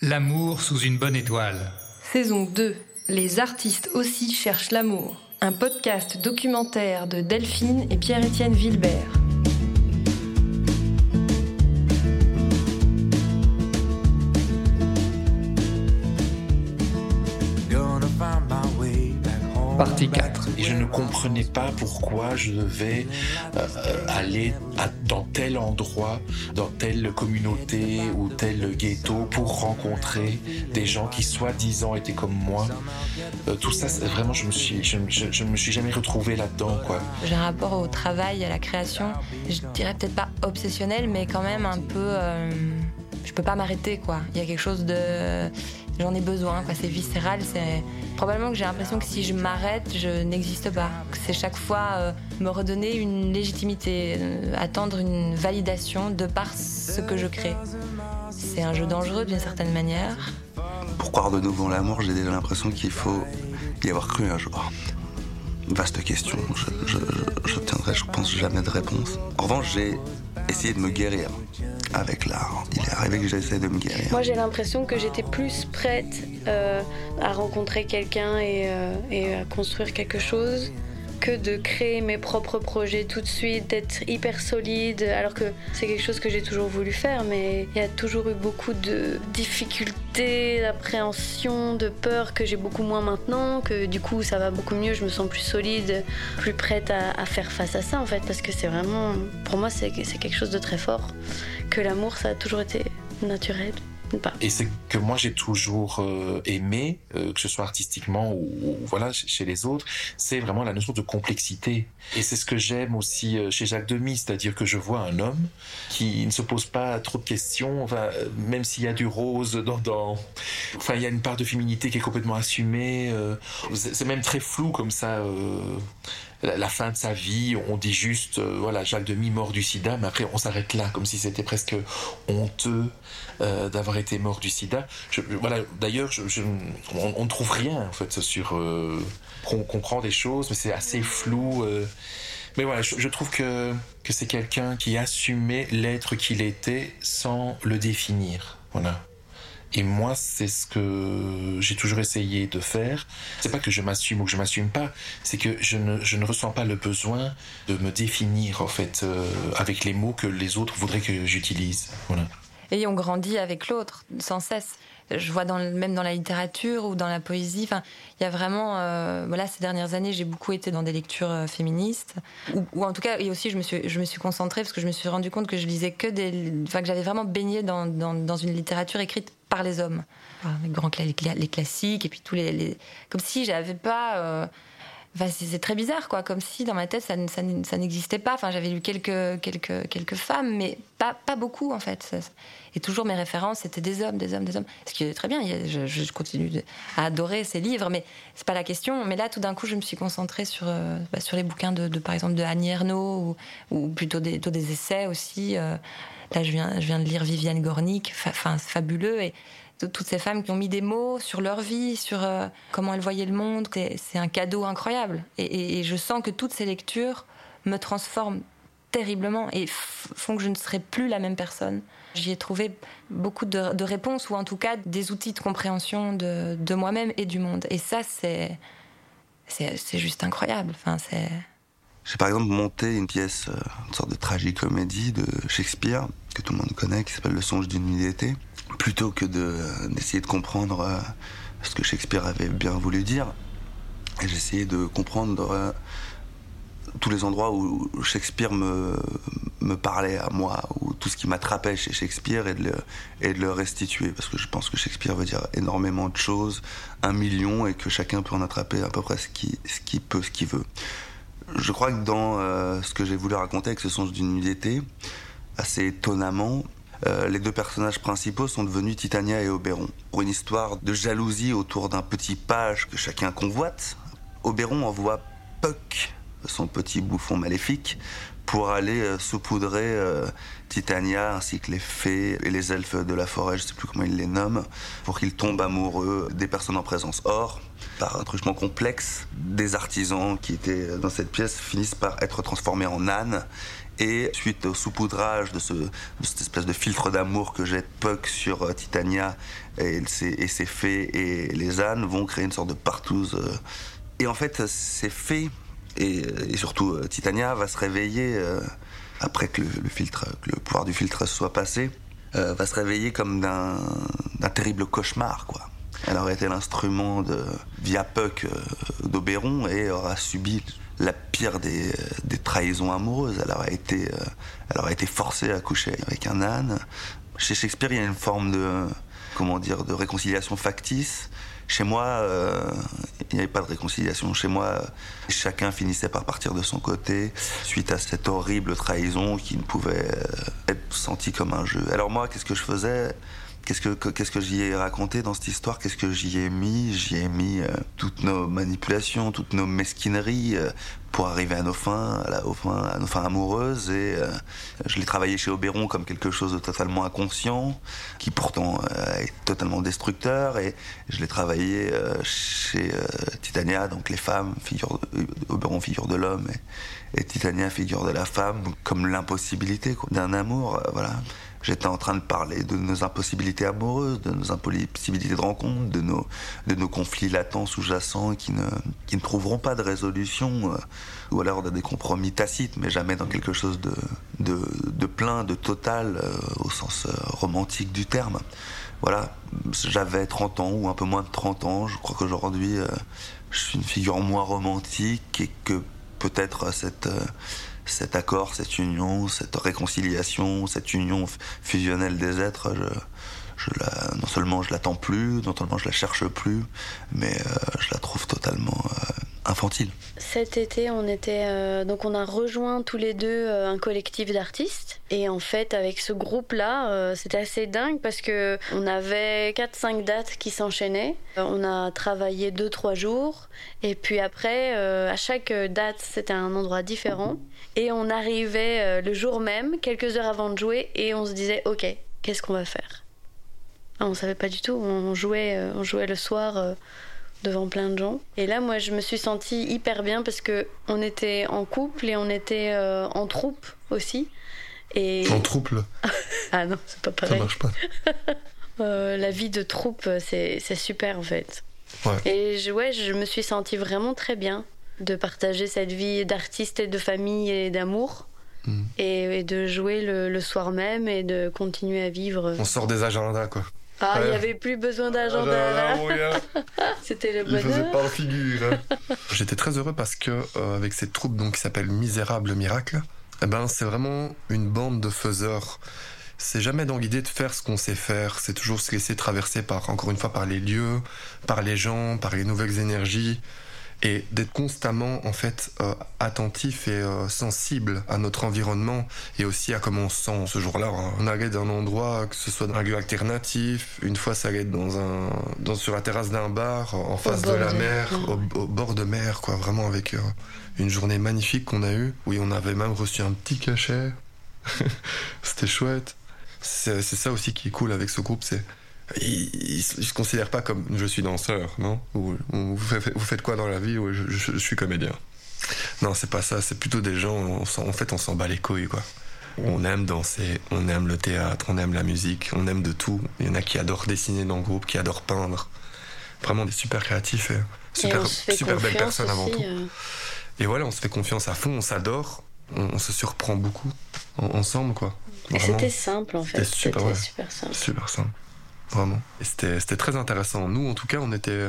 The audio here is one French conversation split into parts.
L'amour sous une bonne étoile. Saison 2. Les artistes aussi cherchent l'amour. Un podcast documentaire de Delphine et Pierre-Étienne Vilbert. Comprenais pas pourquoi je devais euh, aller dans tel endroit, dans telle communauté ou tel ghetto pour rencontrer des gens qui soi-disant étaient comme moi. Euh, tout ça, vraiment, je me je, me suis jamais retrouvé là-dedans. J'ai un rapport au travail, à la création, je dirais peut-être pas obsessionnel, mais quand même un peu. euh, je peux pas m'arrêter, quoi. Il y a quelque chose de. J'en ai besoin. C'est viscéral. C'est probablement que j'ai l'impression que si je m'arrête, je n'existe pas. C'est chaque fois euh, me redonner une légitimité, euh, attendre une validation de par ce que je crée. C'est un jeu dangereux d'une certaine manière. Pour croire de nouveau en l'amour, j'ai déjà l'impression qu'il faut y avoir cru un jour. Vaste question, je, je, j'obtiendrai, je pense, jamais de réponse. En revanche, j'ai essayé de me guérir avec l'art. Il est arrivé que j'essaie de me guérir. Moi, j'ai l'impression que j'étais plus prête euh, à rencontrer quelqu'un euh, et à construire quelque chose que de créer mes propres projets tout de suite, d'être hyper solide, alors que c'est quelque chose que j'ai toujours voulu faire, mais il y a toujours eu beaucoup de difficultés, d'appréhension, de peur que j'ai beaucoup moins maintenant, que du coup ça va beaucoup mieux, je me sens plus solide, plus prête à, à faire face à ça en fait, parce que c'est vraiment, pour moi c'est c'est quelque chose de très fort, que l'amour ça a toujours été naturel. Et c'est que moi j'ai toujours euh, aimé, euh, que ce soit artistiquement ou, voilà chez, les autres, c'est vraiment la notion de complexité. Et c'est ce que j'aime aussi euh, chez Jacques Demy, c'est-à-dire que je vois un homme qui ne se pose pas trop de questions, enfin, même s'il y a du rose dans, enfin il y a une part de féminité qui est complètement assumée. c'est même très flou comme ça. La, fin de sa vie, on dit juste, euh, voilà, Jacques Demy mort du sida, mais après on s'arrête là, comme si c'était presque honteux euh, d'avoir été mort du sida. Je, voilà, d'ailleurs, je, on, on ne trouve rien en fait sur. Euh, on comprend des choses, mais c'est assez flou. euh. mais voilà, je, je trouve que, que c'est quelqu'un qui assumait l'être qu'il était sans le définir. Voilà. Et moi, c'est ce que j'ai toujours essayé de faire. C'est pas que je m'assume ou que je m'assume pas, c'est que je ne, je ne ressens pas le besoin de me définir en fait euh, avec les mots que les autres voudraient que j'utilise. Voilà. Et on grandit avec l'autre sans cesse. Je vois dans même dans la littérature ou dans la poésie. Il y a vraiment. euh, voilà, ces dernières années, j'ai beaucoup été dans des lectures euh, féministes, ou, en tout cas, et aussi je me suis, je me suis concentrée parce que je me suis rendu compte que je lisais que des, enfin que j'avais vraiment baigné dans, dans une littérature écrite par les hommes, Enfin, les les, cla- les classiques et puis tous les, les- comme si j'avais pas. C'est très bizarre, quoi. Comme si dans ma tête, ça, n'existait pas. Enfin, j'avais lu quelques, femmes, mais pas, beaucoup, en fait. Et toujours mes références, c'était des hommes, des hommes, des hommes. Ce qui est très bien. Je, je continue à adorer ces livres, mais c'est pas la question. Mais là, tout d'un coup, je me suis concentrée sur, euh, bah, les bouquins de, par exemple, de Annie Ernaux, ou, plutôt, des, des essais aussi. euh. Là, je viens, de lire Viviane Gornick. Enfin, fabuleux. Et toutes ces femmes qui ont mis des mots sur leur vie, sur euh, comment elles voyaient le monde. C'est- un cadeau incroyable. Et, je sens que toutes ces lectures me transforment terriblement et font que je ne serai plus la même personne. J'y ai trouvé beaucoup de, réponses, ou en tout cas des outils de compréhension de, moi-même et du monde. Et ça, c'est juste incroyable. Enfin, c'est J'ai par exemple monté une pièce, euh, une sorte de tragicomédie de Shakespeare, que tout le monde connaît, qui s'appelle Le songe d'une nuit d'été. Plutôt que de- d'essayer de, comprendre euh, ce que Shakespeare avait bien voulu dire, et j'ai essayé de comprendre euh, tous les endroits où Shakespeare me, parlait à moi, ou tout ce qui m'attrapait chez Shakespeare, et de, le, de restituer. Parce que je pense que Shakespeare veut dire énormément de choses, un million, et que chacun peut en attraper à peu près ce qu'il peut, ce qu'il veut. Je crois que dans euh, ce que j'ai voulu raconter avec ce songe d'une nuit d'été, assez étonnamment, euh, les deux personnages principaux sont devenus Titania et Oberon. Pour une histoire de jalousie autour d'un petit page que chacun convoite, Oberon envoie Puck, son petit bouffon maléfique, pour aller euh, saupoudrer euh, Titania ainsi que les fées et les elfes de la forêt, je sais plus comment ils les nomment, pour qu'ils tombent amoureux des personnes en présence. Or, par un truchement complexe, des artisans qui étaient dans cette pièce finissent par être transformés en ânes Et suite au saupoudrage de, ce, cette espèce de filtre d'amour que jette Puck sur euh, Titania et ses, et fées et les ânes vont créer une sorte de partouze. euh. Et en fait, ces fées et, et surtout euh, Titania va se réveiller euh, après que le, pouvoir du filtre soit passé, euh, va se réveiller comme d'un terrible cauchemar. Elle aurait été l'instrument de via Puck euh, d'Oberon et aura subi la pire des, trahisons amoureuses. Elle aurait été, euh, elle aurait été forcée à coucher avec un âne. Chez Shakespeare, il y a une forme de, comment dire, de réconciliation factice. Chez moi, euh, il n'y avait pas de réconciliation. Chez moi, chacun finissait par partir de son côté suite à cette horrible trahison qui ne pouvait euh, être sentie comme un jeu. Alors moi, qu'est-ce que je faisais? Qu'est-ce que, j'y ai raconté dans cette histoire? Qu'est-ce que j'y ai mis? J'y ai mis euh, toutes nos manipulations, toutes nos mesquineries euh, pour arriver à nos fins, à, nos fins amoureuses. Et euh, je l'ai travaillé chez Oberon comme quelque chose de totalement inconscient, qui pourtant est totalement destructeur. Et je l'ai travaillé chez Titania, donc les femmes, figure Oberon, figure de l'homme, et, et Titania, figure de la femme, comme l'impossibilité d'un amour. voilà. J'étais en train de parler de nos impossibilités amoureuses, de nos impossibilités de rencontre, de nos, de nos conflits latents, sous-jacents, qui ne, qui ne trouveront pas de résolution, euh, ou alors de des compromis tacites, mais jamais dans quelque chose de, de, plein, de total, euh, au sens euh, romantique du terme. Voilà, j'avais 30 ans ou un peu moins de 30 ans. Je crois qu'aujourd'hui, euh, je suis une figure moins romantique et que peut-être cette, cet accord, cette union, cette réconciliation, cette union fusionnelle des êtres, je, je la, non seulement je l'attends plus, non seulement je la cherche plus, mais euh, je la trouve totalement euh, infantile. Cet été, on était euh, donc on a rejoint tous les deux euh, un collectif d'artistes et en fait avec ce groupe-là, euh, c'était assez dingue parce que on avait 4-5 dates qui s'enchaînaient. On a travaillé 2-3 jours et puis après à chaque date c'était un endroit différent et on arrivait le jour même, quelques heures avant de jouer et on se disait ok qu'est-ce qu'on va faire? Ah, on savait pas du tout. On jouait, on jouait le soir. Euh, devant plein de gens. Et là, moi, je me suis sentie hyper bien parce que on était en couple et on était euh, en troupe aussi. Et En troupe, là. ah non, c'est pas ça pareil. marche pas. Euh, la vie de troupe, c'est c'est super en fait. Ouais. Et je, ouais, je me suis sentie vraiment très bien de partager cette vie d'artiste et de famille et d'amour. Et, et de jouer le, le soir même et de continuer à vivre. On sort des agendas, quoi. Ah, il ouais. n'y avait plus besoin d'agenda Ah, C'était le il faisait bonheur. pas en figure. hein. J'étais très heureux parce que, euh, avec cette troupe donc, qui s'appelle Misérable Miracle, eh ben, c'est vraiment une bande de faiseurs. C'est jamais dans l'idée de faire ce qu'on sait faire, c'est toujours se laisser traverser par, encore une fois, par les lieux, par les gens, par les nouvelles énergies, et d'être constamment, en fait, euh, attentif et euh, sensible à notre environnement et aussi à comment on se sent ce jour-là. hein. On allait d'un endroit, que ce soit dans un lieu alternatif, une fois ça allait être dans un, dans, sur la terrasse d'un bar, en face de la mer, au, au bord de mer, quoi, vraiment avec euh, une journée magnifique qu'on a eue, où on avait même reçu un petit cachet. C'était chouette. C'est c'est ça aussi qui est cool avec ce groupe, c'est ils, ils, se- considèrent pas comme je suis danseur, non ou, ou vous, faites, quoi dans la vie ou je, je- je suis comédien. Non, c'est pas ça. C'est plutôt des gens. on en fait, on s'en bat les couilles, quoi. On aime danser, on aime le théâtre, on aime la musique, on aime de tout. Il y en a qui adorent dessiner dans le groupe, qui adorent peindre. Vraiment des super créatifs et super, belles personnes avant tout. euh. Et voilà, on se fait confiance à fond, on s'adore, on, on se surprend beaucoup en- ensemble, quoi. Et c'était simple en fait. C'était super, C'était ouais. super simple. Super simple. Vraiment. Et c'était c'était très intéressant. Nous, en tout cas, on était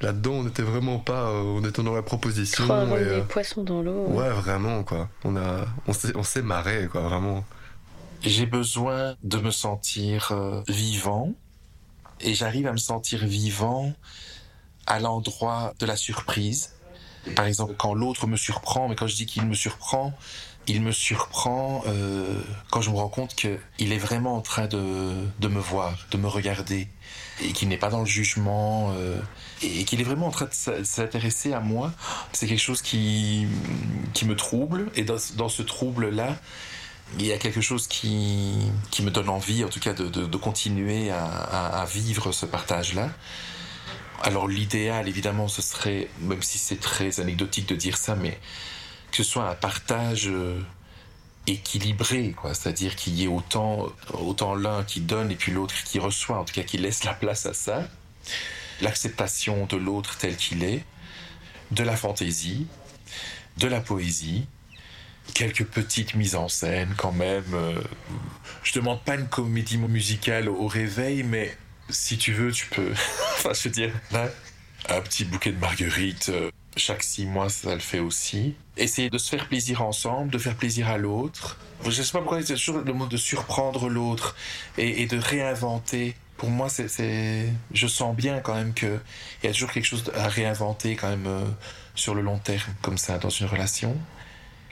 là-dedans, on n'était vraiment pas. euh, on était dans la proposition. Trois comme et, des euh, poissons dans l'eau. ouais, vraiment, quoi. On, a, on s'est on s'est marré, quoi, vraiment. J'ai besoin de me sentir euh, vivant et j'arrive à me sentir vivant à l'endroit de la surprise. Par exemple, quand l'autre me surprend, mais quand je dis qu'il me surprend, il me surprend euh, quand je me rends compte qu'il est vraiment en train de, de me voir, de me regarder, et qu'il n'est pas dans le jugement, euh, et qu'il est vraiment en train de s'intéresser à moi. C'est quelque chose qui, qui me trouble, et dans, dans ce trouble-là, il y a quelque chose qui, qui me donne envie, en tout cas, de, de, de continuer à, à, à vivre ce partage-là. Alors l'idéal, évidemment, ce serait, même si c'est très anecdotique de dire ça, mais que ce soit un partage euh, équilibré, quoi. C'est-à-dire qu'il y ait autant, autant l'un qui donne et puis l'autre qui reçoit, en tout cas qui laisse la place à ça. L'acceptation de l'autre tel qu'il est, de la fantaisie, de la poésie, quelques petites mises en scène quand même. Euh, je demande pas une comédie musicale au réveil, mais si tu veux, tu peux. enfin, je veux dire, là, un petit bouquet de marguerites. Chaque six mois, ça le fait aussi. Essayer de se faire plaisir ensemble, de faire plaisir à l'autre. Je sais pas pourquoi c'est toujours le mot de surprendre l'autre et, de réinventer. Pour moi, c'est, je sens bien quand même qu'il y a toujours quelque chose à réinventer quand même euh, sur le long terme, comme ça, dans une relation.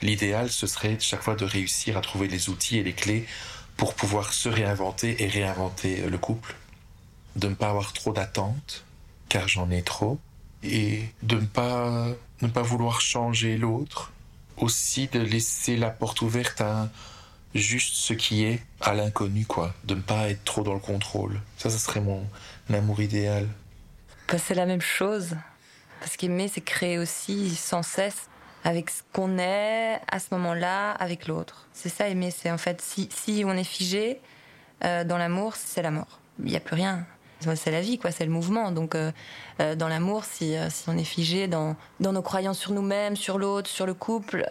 L'idéal, ce serait chaque fois de réussir à trouver les outils et les clés pour pouvoir se réinventer et réinventer le couple. De ne pas avoir trop d'attentes, car j'en ai trop et de ne pas, ne pas vouloir changer l'autre. Aussi de laisser la porte ouverte à juste ce qui est, à l'inconnu, quoi. De ne pas être trop dans le contrôle. Ça, ce serait mon amour idéal. Bah, c'est la même chose. Parce qu'aimer, c'est créer aussi sans cesse avec ce qu'on est à ce moment-là, avec l'autre. C'est ça, aimer. C'est en fait, si, si on est figé euh, dans l'amour, c'est la mort. Il n'y a plus rien. C'est la vie, quoi. C'est le mouvement. Donc, euh, euh, dans l'amour, si, euh, si on est figé dans, nos croyances sur nous-mêmes, sur l'autre, sur le couple,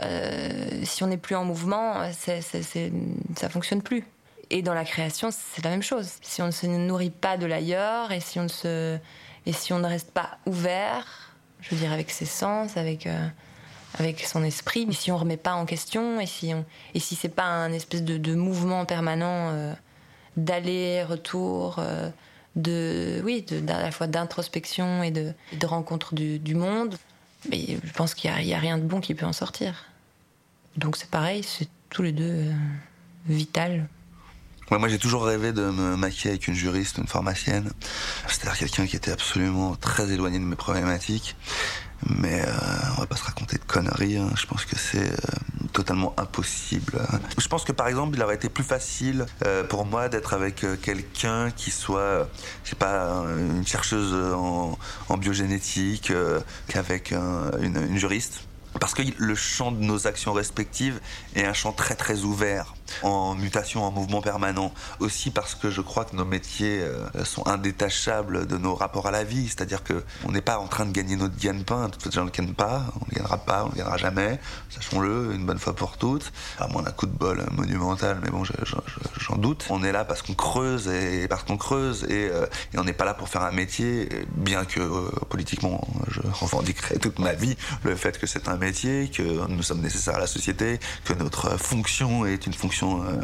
si on n'est plus en mouvement, ça fonctionne plus. Et dans la création, c'est la même chose. Si on ne se nourrit pas de l'ailleurs et si on ne ne reste pas ouvert, je veux dire avec ses sens, avec son esprit, mais si on remet pas en question et si on et c'est pas un espèce de, mouvement permanent d'aller-retour, euh, de oui, de, à la fois d'introspection et de, de rencontre du, du monde, mais je pense qu'il y a, a rien de bon qui peut en sortir. Donc c'est pareil, c'est tous les deux euh, vital. Moi, j'ai toujours rêvé de me maquiller avec une juriste, une pharmacienne. C'est-à-dire quelqu'un qui était absolument très éloigné de mes problématiques. Mais euh, on va pas se raconter de conneries. hein. Je pense que c'est euh, totalement impossible. Je pense que par exemple, il aurait été plus facile euh, pour moi d'être avec euh, quelqu'un qui soit, euh, je sais pas, une chercheuse en, en biogénétique qu'avec un- une, une juriste. Parce que le champ de nos actions respectives est un champ très très ouvert, en mutation, en mouvement permanent. Aussi parce que je crois que nos métiers euh, sont indétachables de nos rapports à la vie. C'est-à-dire que on n'est pas en train de gagner notre gagne-pain. De toute façon, on ne le gagne pas, on ne gagnera pas, on ne gagnera jamais. Sachons-le, une bonne fois pour toutes. À moins d'un coup de bol monumental, mais bon, je- je- je- j'en doute. On est là parce qu'on creuse et parce qu'on creuse et, euh, on n'est pas là pour faire un métier, bien que euh, politiquement, je revendiquerai toute ma vie le fait que c'est un métier, que nous sommes nécessaires à la société, que notre fonction est une fonction euh,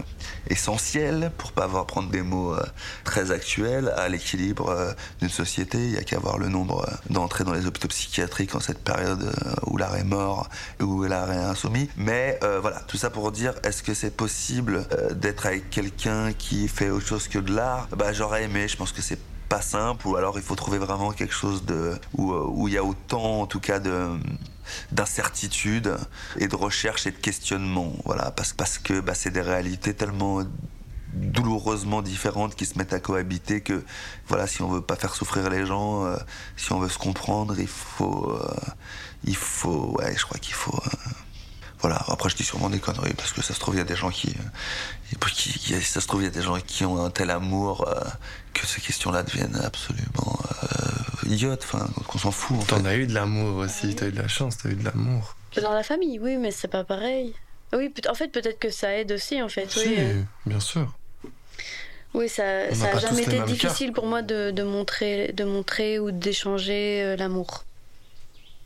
essentielle, pour pas avoir prendre des mots euh, très actuels, à l'équilibre euh, d'une société. Il y a qu'à voir le nombre d'entrées dans les hôpitaux psychiatriques en cette période où l'arrêt mort et où l'arrêt est insoumis. Mais voilà, tout ça pour dire, est-ce que c'est possible d'être avec quelqu'un qui fait autre chose que de l'art? Bah j'aurais aimé, je pense que c'est pas simple ou alors il faut trouver vraiment quelque chose de où, euh, où il y a autant en tout cas de d'incertitude et de recherche et de questionnement voilà. Parce, parce que bah, c'est des réalités tellement douloureusement différentes qui se mettent à cohabiter que voilà si on veut pas faire souffrir les gens euh, si on veut se comprendre il faut euh, il faut ouais je crois qu'il faut voilà après je dis sûrement des conneries parce que ça se trouve il y a des gens qui, euh, qui, qui- ça se trouve il y a des gens qui ont un tel amour euh, que ces questions là deviennent absolument euh, idiotes enfin qu'on s'en fout. T'en as eu de l'amour aussi, t'as eu de la chance, t'as eu de l'amour. Dans la famille, oui, mais c'est pas pareil. Oui, en fait, peut-être que ça aide aussi, en fait. Si, Oui, euh, bien sûr. oui ça, On ça n'a a pas jamais été difficile pour moi de, de montrer, de montrer ou d'échanger euh, l'amour.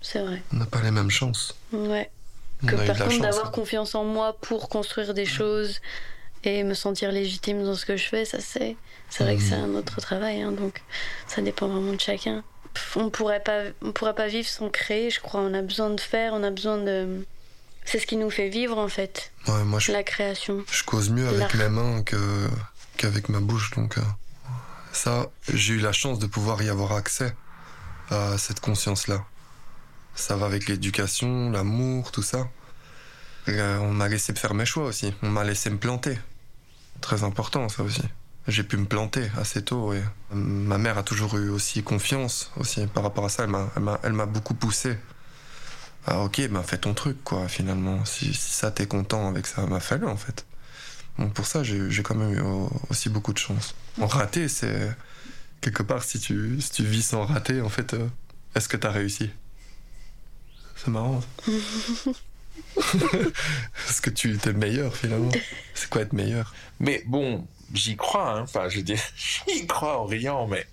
C'est vrai. On n'a pas les mêmes chances. Ouais. Que par contre, d'avoir hein. confiance en moi pour construire des choses et me sentir légitime dans ce que je fais, ça c'est. C'est vrai que c'est un autre travail, hein, donc ça dépend vraiment de chacun. On pourrait pas, on pourrait pas vivre sans créer, je crois. On a besoin de faire, on a besoin de. C'est ce qui nous fait vivre en fait, Ouais, moi, je, la création. je cause mieux avec mes mains que, qu'avec ma bouche, donc euh, ça, j'ai eu la chance de pouvoir y avoir accès à cette conscience-là. Ça va avec l'éducation, l'amour, tout ça. Euh, on m'a laissé faire mes choix aussi. On m'a laissé me planter. Très important, ça aussi. J'ai pu me planter assez tôt et ma mère a toujours eu aussi confiance aussi par rapport à ça. Elle m'a, beaucoup poussé ah ok, ben fais ton truc, quoi, finalement. Si, ça, t'es content avec ça, m'a fallu, en fait. Pour ça, j'ai quand même eu aussi beaucoup de chance. En raté, c'est... Quelque part, si tu, si tu vis sans rater, en fait, euh, est-ce que t'as réussi? C'est marrant. est-ce que tu es le meilleur, finalement C'est quoi être meilleur? Mais bon, j'y crois, hein. Enfin, je veux dire, j'y crois en riant, mais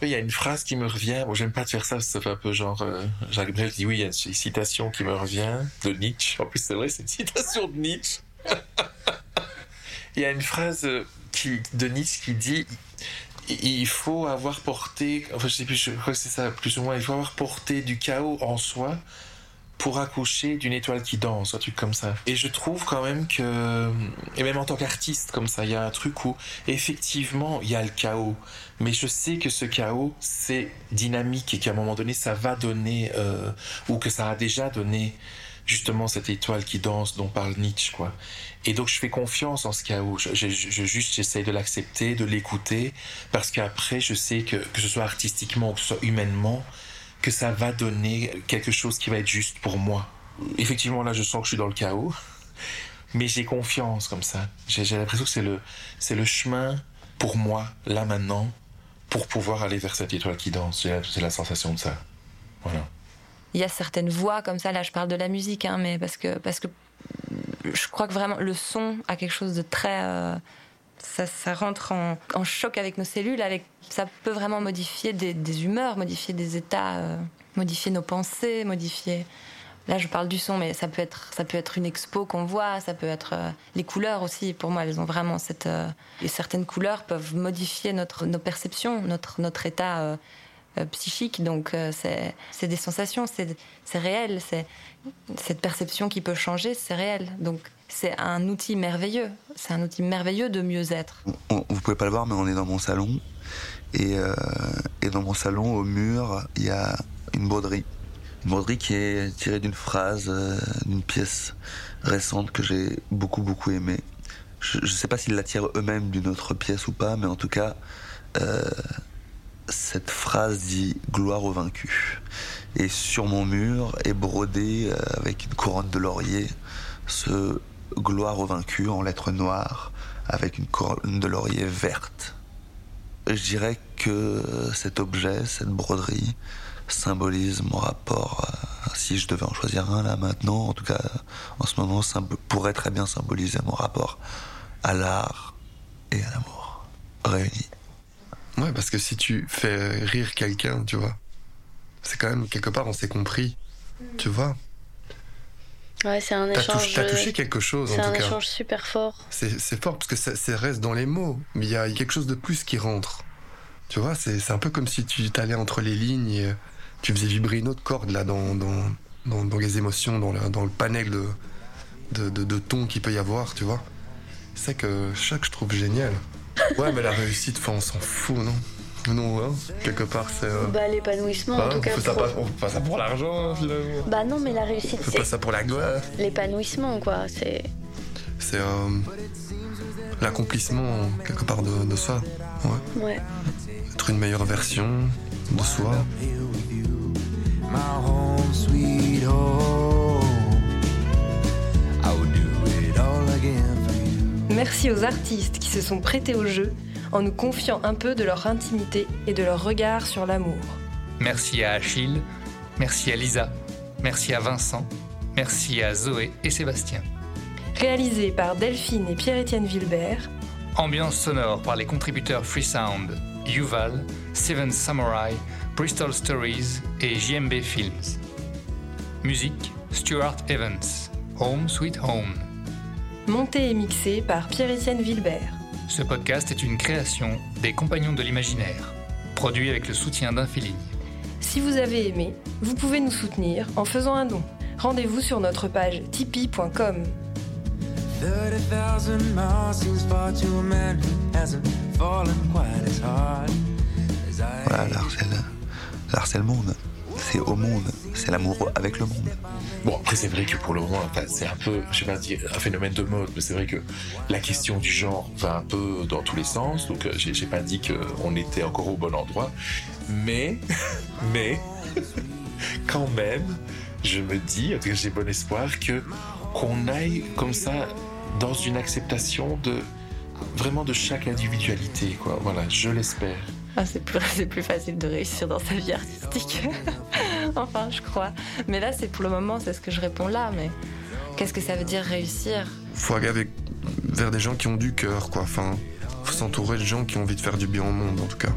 il y a une phrase qui me revient. Bon, j'aime pas te faire ça, ça fait un peu genre euh, Jacques Brel dit oui, il y a une citation qui me revient de Nietzsche. En plus, c'est vrai, c'est une citation de Nietzsche. il y a une phrase euh, qui, de Nietzsche qui dit il faut avoir porté, enfin je sais plus, je crois que c'est ça plus ou moins, il faut avoir porté du chaos en soi pour accoucher d'une étoile qui danse, un truc comme ça. Et je trouve quand même que, et même en tant qu'artiste comme ça, il y a un truc où effectivement il y a le chaos, mais je sais que ce chaos c'est dynamique et qu'à un moment donné ça va donner, euh, ou que ça a déjà donné justement cette étoile qui danse dont parle Nietzsche, quoi. Et donc je fais confiance en ce chaos. Je, je, juste j'essaye de l'accepter, de l'écouter, parce qu'après je sais que que ce soit artistiquement ou que ce soit humainement, que ça va donner quelque chose qui va être juste pour moi. Effectivement, là, je sens que je suis dans le chaos, mais j'ai confiance comme ça. J'ai l'impression que c'est le, c'est le chemin pour moi, là maintenant, pour pouvoir aller vers cette étoile qui danse. J'ai la, sensation de ça. Voilà. Il y a certaines voix comme ça, là je parle de la musique, hein, mais parce que, parce que je crois que vraiment le son a quelque chose de très... Euh, ça, rentre en, choc avec nos cellules, avec, ça peut vraiment modifier des, humeurs, modifier des états, euh, modifier nos pensées, modifier. Là, je parle du son, mais ça peut être, ça peut être une expo qu'on voit, ça peut être euh, les couleurs aussi. Pour moi, elles ont vraiment cette. Euh, certaines couleurs peuvent modifier notre, nos perceptions, notre, notre état psychique. Donc, c'est des sensations, c'est réel. Cette perception qui peut changer, c'est réel. Donc, c'est un outil merveilleux. C'est un outil merveilleux de mieux être. vous pouvez pas le voir, mais on est dans mon salon. Et, euh, et dans mon salon, au mur, il y a une broderie. Une broderie qui est tirée d'une phrase, euh, d'une pièce récente que j'ai beaucoup, beaucoup aimée. Je ne sais pas s'ils la tirent eux-mêmes d'une autre pièce ou pas, mais en tout cas, euh, cette phrase dit gloire au vaincu. Et sur mon mur est brodé avec une couronne de laurier ce gloire au vaincu en lettres noires avec une couronne de laurier verte. Je dirais que cet objet, cette broderie, symbolise mon rapport, si je devais en choisir un là maintenant, en tout cas en ce moment, pourrait très bien symboliser mon rapport à l'art et à l'amour réunis. Ouais, parce que si tu fais rire quelqu'un, tu vois, c'est quand même quelque part on s'est compris, tu vois. Ouais, c'est un échange. T'as touché, quelque chose, en tout cas. C'est un échange super fort. C'est fort parce que ça, reste dans les mots, mais il y a quelque chose de plus qui rentre. Tu vois, c'est un peu comme si tu t'allais entre les lignes et tu faisais vibrer une autre corde là dans, dans, dans, les émotions, dans, dans le panel de, de, de, de tons qu'il peut y avoir, tu vois. C'est que chaque je trouve génial. Ouais, mais la réussite, on s'en fout, non? Non, hein, quelque part, c'est. Euh, bah, l'épanouissement, en bah, tout cas. On fait, pas, on fait pas ça pour l'argent, hein, finalement. Bah, non, mais la réussite, c'est. On fait pas ça pour la gloire. L'épanouissement, quoi. C'est. C'est. Euh, L'accomplissement, quelque part, de, de soi. Ouais. ouais. Être une meilleure version de soi. Merci aux artistes qui se sont prêtés au jeu en nous confiant un peu de leur intimité et de leur regard sur l'amour. Merci à Achille, merci à Lisa, merci à Vincent, merci à Zoé et Sébastien. Réalisé par Delphine et Pierre-Étienne Vilbert. Ambiance sonore par les contributeurs Freesound, Yuval, Seven Samurai, Bristol Stories et JMB Films. Musique Stuart Evans, Home Sweet Home. Monté et mixé par Pierre-Étienne Vilbert. Ce podcast est une création des Compagnons de l'Imaginaire, produit avec le soutien d'Infiligne. Si vous avez aimé, vous pouvez nous soutenir en faisant un don. Rendez-vous sur notre page tipeee.com. Voilà, le monde c'est au monde, c'est l'amour avec le monde. Bon, après, c'est vrai que pour le moment, c'est un peu, je sais pas dire, un phénomène de mode, mais c'est vrai que la question du genre va un peu dans tous les sens, donc euh, j'ai pas dit qu'on était encore au bon endroit, mais, mais, quand même, je me dis, en tout cas j'ai bon espoir, que qu'on aille comme ça dans une acceptation de vraiment de chaque individualité, quoi. Voilà, je l'espère. Ah, c'est plus, c'est plus facile de réussir dans sa vie artistique. enfin, je crois. Mais là, c'est pour le moment, c'est ce que je réponds là. Mais qu'est-ce que ça veut dire réussir? Faut avec, vers des gens qui ont du cœur, quoi. Enfin, faut s'entourer de gens qui ont envie de faire du bien au monde, en tout cas.